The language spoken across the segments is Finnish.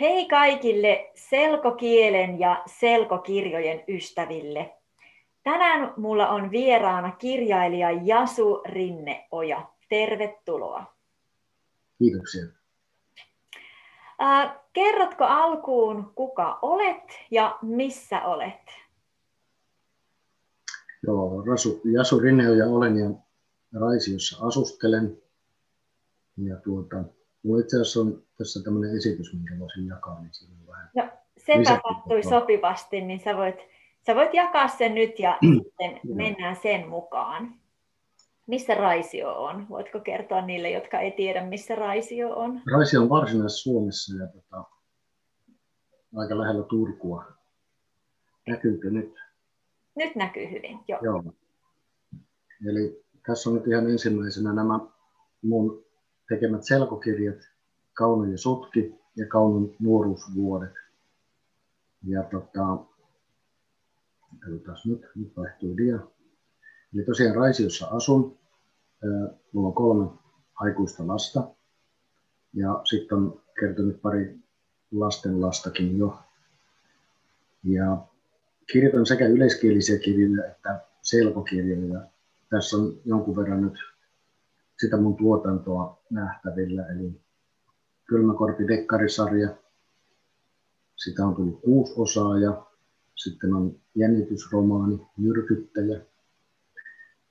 Hei kaikille selkokielen ja selkokirjojen ystäville. Tänään mulla on vieraana kirjailija Jasu Rinneoja. Tervetuloa. Kiitoksia. Äh, kerrotko alkuun, kuka olet ja missä olet? Joo, Rasu, Jasu Rinneoja olen ja Raisiossa asustelen. Ja tuota, Mulla itse asiassa on tässä tämmöinen esitys, minkä voisin jakaa, niin siinä on vähän... No, se tapahtui sopivasti, niin sä voit, sä voit jakaa sen nyt ja sitten mennään sen mukaan. Missä Raisio on? Voitko kertoa niille, jotka ei tiedä, missä Raisio on? Raisio on Varsinais-Suomessa ja tota, aika lähellä Turkua. Näkyykö nyt? Nyt näkyy hyvin, joo. joo. Eli tässä on nyt ihan ensimmäisenä nämä mun tekemät selkokirjat Kauno ja Sutki ja Kaunon nuoruusvuodet. Ja tota, katsotaan nyt, nyt vaihtuu dia. Eli tosiaan Raisiossa asun. Mulla on kolme aikuista lasta. Ja sitten on kertonut pari lasten lastakin jo. Ja kirjoitan sekä yleiskielisiä kirjoja että selkokirjoja. Tässä on jonkun verran nyt sitä mun tuotantoa nähtävillä. Eli Kylmäkorpi Dekkarisarja, sitä on tullut kuusi osaa ja sitten on jännitysromaani Myrkyttäjä.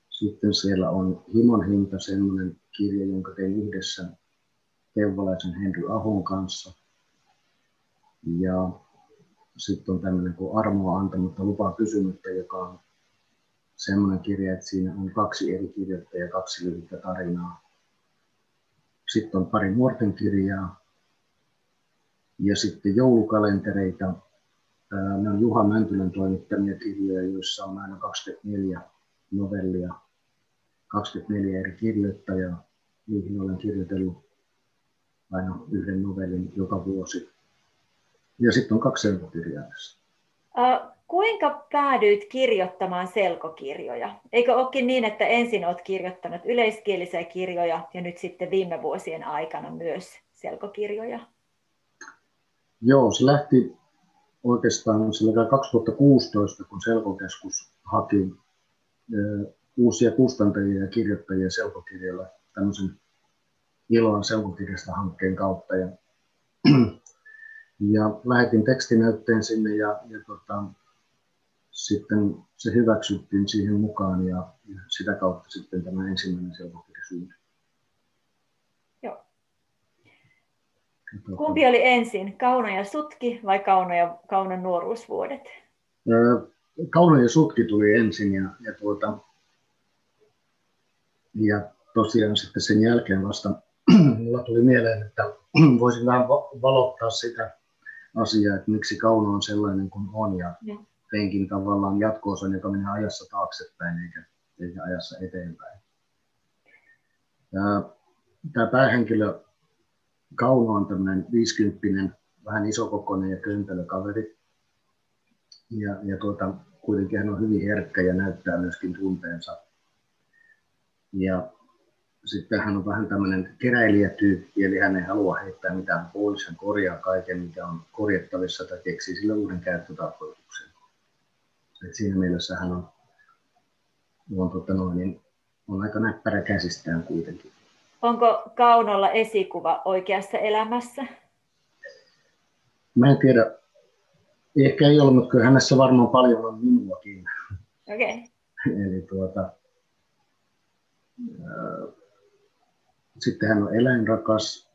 Sitten siellä on Himon hinta, semmoinen kirja, jonka tein yhdessä teuvalaisen Henry Ahon kanssa. Ja sitten on tämmöinen kuin Armoa antamatta lupaa kysymättä, joka on semmoinen kirja, että siinä on kaksi eri kirjoittajaa ja kaksi lyhyttä tarinaa. Sitten on pari nuorten kirjaa ja sitten joulukalentereita. Ne on Juha Mäntylän toimittamia kirjoja, joissa on aina 24 novellia, 24 eri kirjoittajaa. Niihin olen kirjoitellut aina yhden novellin joka vuosi. Ja sitten on kaksi tässä. Kuinka päädyit kirjoittamaan selkokirjoja? Eikö olekin niin, että ensin olet kirjoittanut yleiskielisiä kirjoja ja nyt sitten viime vuosien aikana myös selkokirjoja? Joo, se lähti oikeastaan sillä 2016, kun Selkokeskus haki uusia kustantajia ja kirjoittajia selkokirjoilla tämmöisen Iloa selkokirjasta hankkeen kautta. Ja, ja lähetin tekstinäytteen sinne ja, ja tota, sitten se hyväksyttiin siihen mukaan ja, sitä kautta sitten tämä ensimmäinen selkokirja syntyi. Joo. Kumpi oli ensin, Kauno ja Sutki vai Kauno ja Kaunon nuoruusvuodet? Kauno ja Sutki tuli ensin ja, ja, tuota, ja tosiaan sitten sen jälkeen vasta mulla tuli mieleen, että voisin vähän valottaa sitä asiaa, että miksi Kauno on sellainen kuin on ja, ja teinkin tavallaan jatko joka menee ajassa taaksepäin eikä, eikä ajassa eteenpäin. Tämä päähenkilö Kauno on tämmöinen 50 vähän isokokoinen ja kömpelö kaveri. Ja, ja tuota, kuitenkin hän on hyvin herkkä ja näyttää myöskin tunteensa. Ja sitten hän on vähän tämmöinen keräilijätyyppi, eli hän ei halua heittää mitään pois, hän korjaa kaiken, mikä on korjattavissa tai keksii sille uuden käyttötarkoituksen. Et siinä mielessä hän on, on, tota noin, niin on aika näppärä käsistään kuitenkin. Onko Kaunolla esikuva oikeassa elämässä? Mä en tiedä. Ehkä ei ole, mutta kyllä hänessä varmaan paljon on minuakin. Okei. Okay. Eli tuota, äh, sitten hän on eläinrakas.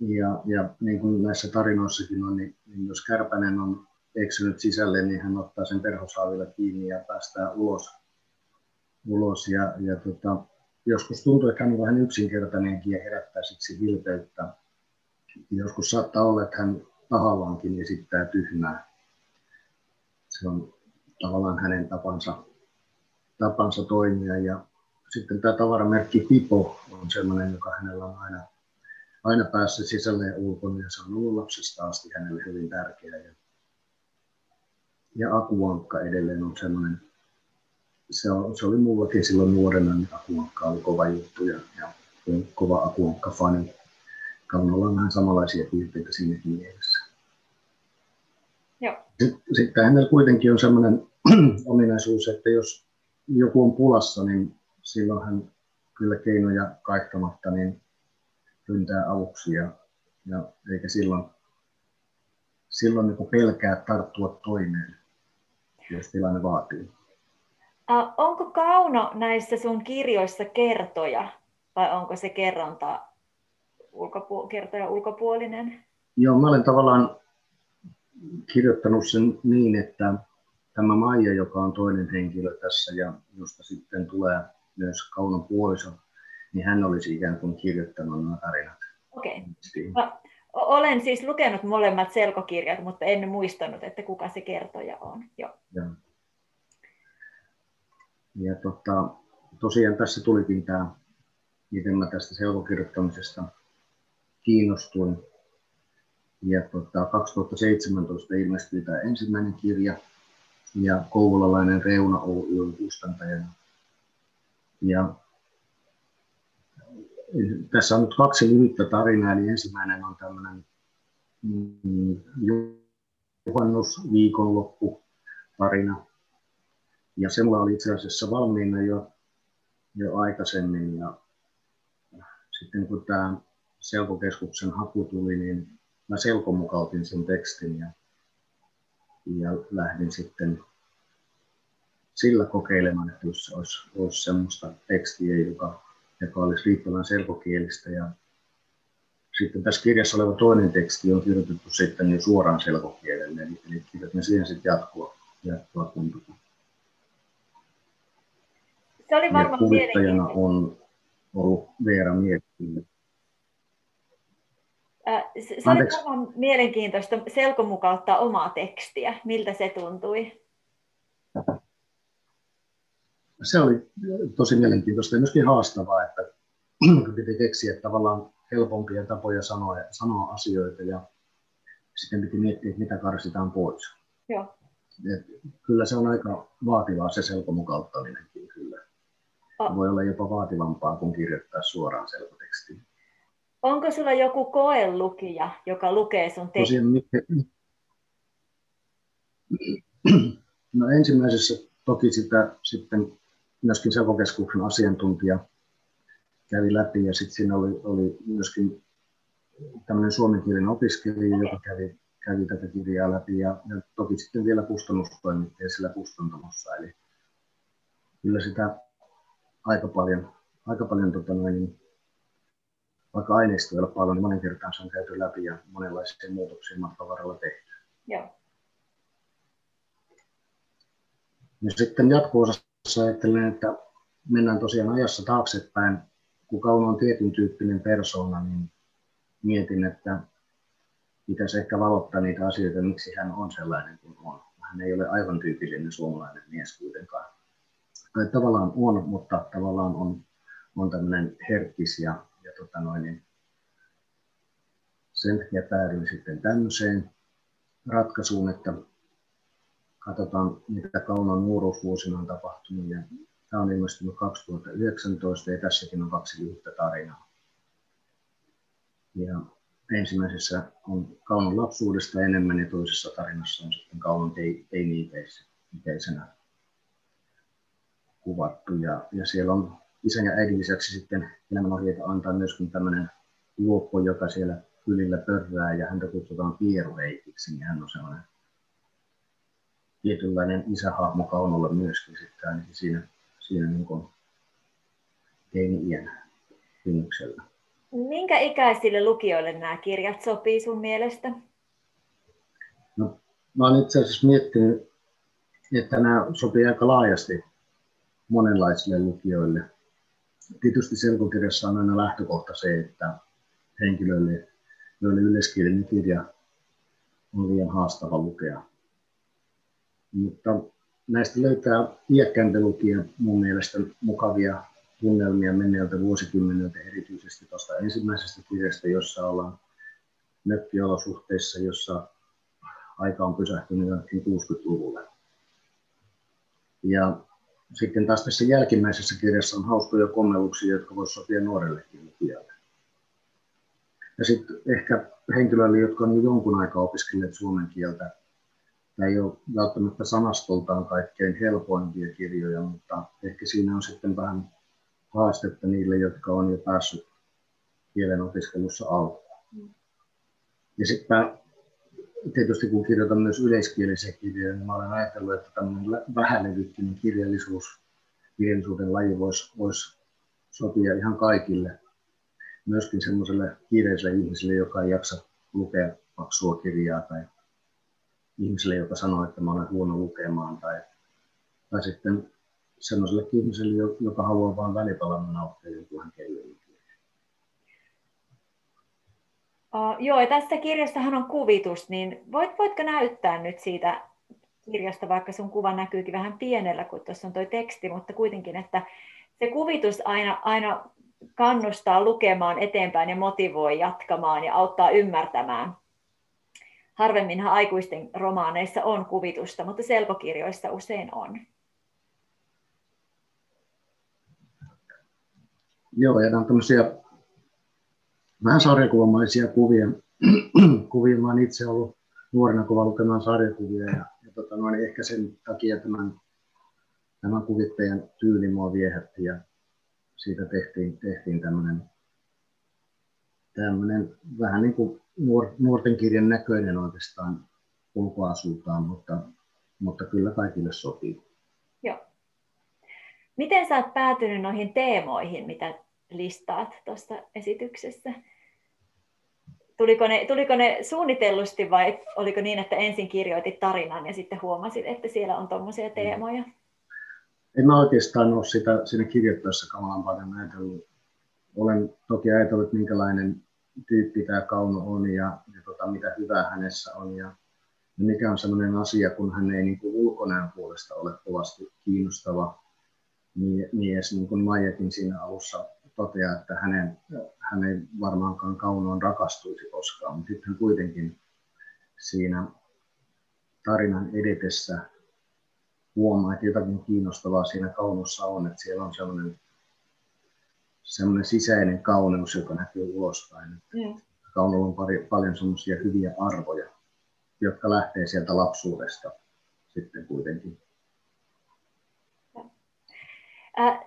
Ja, ja niin kuin näissä tarinoissakin on, niin, niin jos Kärpänen on eksynyt sisälle, niin hän ottaa sen perhosaavilla kiinni ja päästää ulos. ulos. Ja, ja tota, joskus tuntuu, että hän on vähän yksinkertainenkin ja herättää siksi vilpeyttä. Joskus saattaa olla, että hän tahallaankin esittää tyhmää. Se on tavallaan hänen tapansa, tapansa toimia. Ja sitten tämä tavaramerkki Pipo on sellainen, joka hänellä on aina, aina päässyt sisälle ja ulkona, ja se on ollut lapsesta asti hänelle hyvin tärkeä. Ja ja akuankka edelleen on semmoinen, se, on, se oli mullakin silloin nuorena, niin akuankka oli kova juttu ja, ja kova akuankka-fani. Kaunolla on vähän samanlaisia piirteitä siinäkin mielessä. Sitten hänellä kuitenkin on sellainen ominaisuus, että jos joku on pulassa, niin silloin hän kyllä keinoja kaihtamatta niin ryntää avuksi ja, ja eikä silloin, silloin niin pelkää tarttua toimeen, jos tilanne vaatii. Äh, onko Kauno näissä sun kirjoissa kertoja vai onko se kerronta ulkopu- kertoja ulkopuolinen? Joo, mä olen tavallaan kirjoittanut sen niin, että tämä Maija, joka on toinen henkilö tässä ja josta sitten tulee myös Kaunon puoliso, niin hän olisi ikään kuin kirjoittanut nämä tarinat. Okei. Okay. No, olen siis lukenut molemmat selkokirjat, mutta en muistanut, että kuka se kertoja on. Joo. Ja, ja tota, tosiaan tässä tulikin tämä, miten mä tästä selkokirjoittamisesta kiinnostuin. Ja tota, 2017 ilmestyi tämä ensimmäinen kirja, ja kouvolalainen Reuna Oy on kustantajana. Ja tässä on nyt kaksi lyhyttä tarinaa, eli ensimmäinen on tämmöinen mm, juhannusviikonloppu tarina. Ja se mulla oli itse asiassa valmiina jo, jo aikaisemmin. Ja sitten kun tämä selkokeskuksen haku tuli, niin mä selkomukautin sen tekstin ja, ja lähdin sitten sillä kokeilemaan, että jos olisi, olisi semmoista tekstiä, joka, joka olisi riittävän selkokielistä. Ja sitten tässä kirjassa oleva toinen teksti on kirjoitettu sitten jo suoraan selkokielelle, eli, eli kirjoitin siihen sitten jatkoa, jatkoa kuntoon. Se oli varmaan ja on ollut Veera Miettinen. Se oli varmaan mielenkiintoista selkomukauttaa omaa tekstiä. Miltä se tuntui? Se oli tosi mielenkiintoista ja myöskin haastavaa, että piti keksiä tavallaan helpompia tapoja sanoa, sanoa asioita ja sitten piti miettiä, mitä karsitaan pois. Joo. Et kyllä se on aika vaativaa se selkomukauttaminenkin kyllä. Oh. Voi olla jopa vaativampaa kuin kirjoittaa suoraan selkotekstiin. Onko sulla joku koelukija, joka lukee sun tekstin? No ensimmäisessä toki sitä sitten myöskin selkokeskuksen asiantuntija kävi läpi ja sitten siinä oli, oli myöskin tämmöinen suomenkielinen opiskelija, joka kävi, kävi tätä kirjaa läpi ja, ja toki sitten vielä kustannustoimittaja sillä kustantamossa. Eli kyllä sitä aika paljon, aika paljon tota noin, vaikka aineistoa ei ole paljon, niin monen kertaan se on käyty läpi ja monenlaisia muutoksia matkan varrella tehty. Joo. Ja sitten jatko-osassa ajattelen, että mennään tosiaan ajassa taaksepäin. Kun Kauno on tietyn tyyppinen persoona, niin mietin, että pitäisi ehkä valottaa niitä asioita, miksi hän on sellainen kuin on. Hän ei ole aivan tyypillinen suomalainen mies kuitenkaan. Tai tavallaan on, mutta tavallaan on, on tämmöinen herkkis ja ja tota noin, niin sen takia päädyin sitten tämmöiseen ratkaisuun, että katsotaan, mitä Kaunon nuoruusvuosina on tapahtunut. Ja tämä on ilmestynyt 2019 ja tässäkin on kaksi lyhyttä tarinaa. Ja ensimmäisessä on Kaunon lapsuudesta enemmän ja toisessa tarinassa on sitten Kaunon teini-ikäisenä kuvattu. Ja, ja siellä on isän ja äidin lisäksi sitten elämänohjeita antaa myöskin tämmöinen luoppo, joka siellä kylillä pörrää ja häntä kutsutaan pieruheikiksi, niin hän on sellainen tietynlainen isähahmo Kaunolle myöskin sitten ainakin siinä, siinä niin kuin teini-iän kynnyksellä. Minkä ikäisille lukijoille nämä kirjat sopii sun mielestä? No, mä olen itse asiassa miettinyt, että nämä sopii aika laajasti monenlaisille lukijoille tietysti selkokirjassa on aina lähtökohta se, että henkilöille, joille yleiskielinen kirja on liian haastava lukea. Mutta näistä löytää iäkkääntä lukija mun mielestä mukavia tunnelmia menneiltä vuosikymmeniltä, erityisesti tuosta ensimmäisestä kirjasta, jossa ollaan mökkiolosuhteissa, jossa aika on pysähtynyt 60-luvulle. Ja sitten taas tässä jälkimmäisessä kirjassa on hauskoja kommelluksia, jotka voisivat sopia nuorellekin lukijalle. Ja sitten ehkä henkilöille, jotka on jonkun aikaa opiskelleet suomen kieltä, Tämä ei ole välttämättä sanastoltaan kaikkein helpoimpia kirjoja, mutta ehkä siinä on sitten vähän haastetta niille, jotka on jo päässyt kielen opiskelussa alkuun. Ja sitten tietysti kun kirjoitan myös yleiskielisiä kirjoja, niin mä olen ajatellut, että tämmöinen vähälevykkinen kirjallisuus, kirjallisuuden laji voisi, voisi sopia ihan kaikille. Myöskin semmoiselle kiireiselle ihmiselle, joka ei jaksa lukea paksua kirjaa tai ihmiselle, joka sanoo, että mä olen huono lukemaan tai, tai sitten semmoiselle ihmiselle, joka haluaa vain välipalan nauttia jonkun hankkeen Uh, joo, ja tässä kirjastahan on kuvitus, niin voit, voitko näyttää nyt siitä kirjasta, vaikka sun kuva näkyykin vähän pienellä, kun tuossa on tuo teksti, mutta kuitenkin, että se kuvitus aina, aina kannustaa lukemaan eteenpäin ja motivoi jatkamaan ja auttaa ymmärtämään. Harvemminhan aikuisten romaaneissa on kuvitusta, mutta selkokirjoissa usein on. Joo, ja nämä on tämmöisiä vähän sarjakuvamaisia kuvia. kuvia. Mä olen itse ollut nuorena kova lukemaan sarjakuvia ja, ja tota, noin, ehkä sen takia tämän, tämän kuvittajan tyyli mua viehätti ja siitä tehtiin, tehtiin tämmöinen, tämmöinen vähän niin kuin nuor, nuorten kirjan näköinen oikeastaan ulkoasultaan, mutta, mutta kyllä kaikille sopii. Joo. Miten sä oot päätynyt noihin teemoihin, mitä listaat tuosta esityksestä? Tuliko ne, tuliko ne suunnitellusti vai oliko niin, että ensin kirjoitit tarinan ja sitten huomasit, että siellä on tuommoisia teemoja? En mä oikeastaan ole sitä siinä kirjoittaessa kamalan paljon ajatellut. Olen toki ajatellut, minkälainen tyyppi tämä Kauno on ja, ja tota, mitä hyvää hänessä on. Ja, ja mikä on sellainen asia, kun hän ei niin kuin ulkonäön puolesta ole kovasti kiinnostava mies, niin kuin Maijakin siinä alussa toteaa, että hänen, hän ei varmaankaan kaunoon rakastuisi koskaan, mutta sitten kuitenkin siinä tarinan edetessä huomaa, että jotakin kiinnostavaa siinä kaunossa on, että siellä on sellainen, sellainen sisäinen kauneus, joka näkyy ulospäin. Mm. Kaunolla on pari, paljon sellaisia hyviä arvoja, jotka lähtee sieltä lapsuudesta sitten kuitenkin.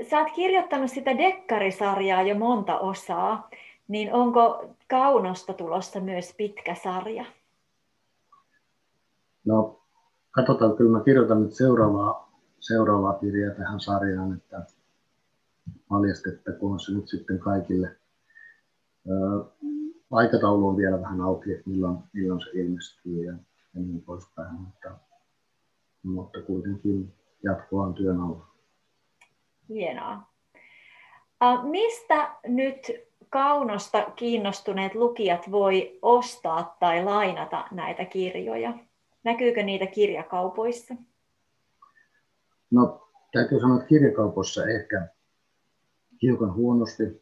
Sä oot kirjoittanut sitä dekkarisarjaa jo monta osaa, niin onko Kaunosta tulossa myös pitkä sarja? No, katsotaan, kyllä mä kirjoitan nyt seuraavaa, seuraavaa kirjaa tähän sarjaan, että paljastettakoon se nyt sitten kaikille. aikataulu on vielä vähän auki, että milloin, milloin se ilmestyy ja, ja niin poispäin, mutta, mutta kuitenkin jatkoa on työn alla. Hienoa. Mistä nyt Kaunosta kiinnostuneet lukijat voi ostaa tai lainata näitä kirjoja? Näkyykö niitä kirjakaupoissa? No, täytyy sanoa, että kirjakaupoissa ehkä hiukan huonosti,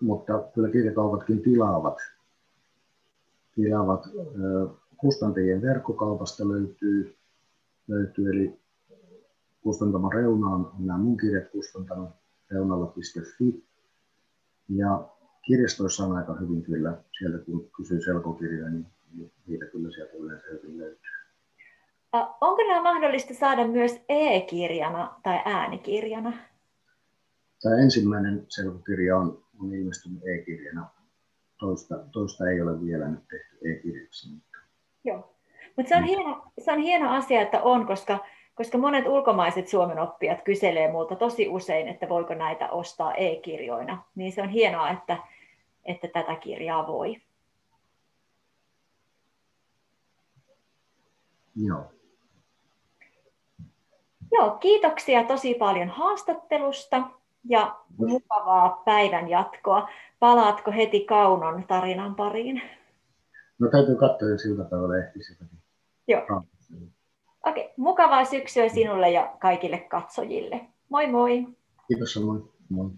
mutta kyllä kirjakaupatkin tilaavat. tilaavat. Kustantajien verkkokaupasta löytyy, löytyy eli kustantama Reuna on nämä mun kirjat kustantanut reunalla.fi. Ja kirjastoissa on aika hyvin kyllä, sieltä kun kysyy selkokirjoja, niin niitä kyllä sieltä yleensä hyvin löytyy. Onko nämä mahdollista saada myös e-kirjana tai äänikirjana? Tämä ensimmäinen selkokirja on, on ilmestynyt e-kirjana. Toista, toista ei ole vielä nyt tehty e-kirjaksi. Mutta... Joo, mutta se, on hieno, se on hieno asia, että on, koska koska monet ulkomaiset suomen oppijat kyselee multa tosi usein, että voiko näitä ostaa e-kirjoina, niin se on hienoa, että, että tätä kirjaa voi. Joo. Joo, kiitoksia tosi paljon haastattelusta ja mukavaa päivän jatkoa. Palaatko heti Kaunon tarinan pariin? No täytyy katsoa, jos iltapäivällä ehtisi. Joo. Okei, mukavaa syksyä sinulle ja kaikille katsojille. Moi moi! Kiitos moi. moi.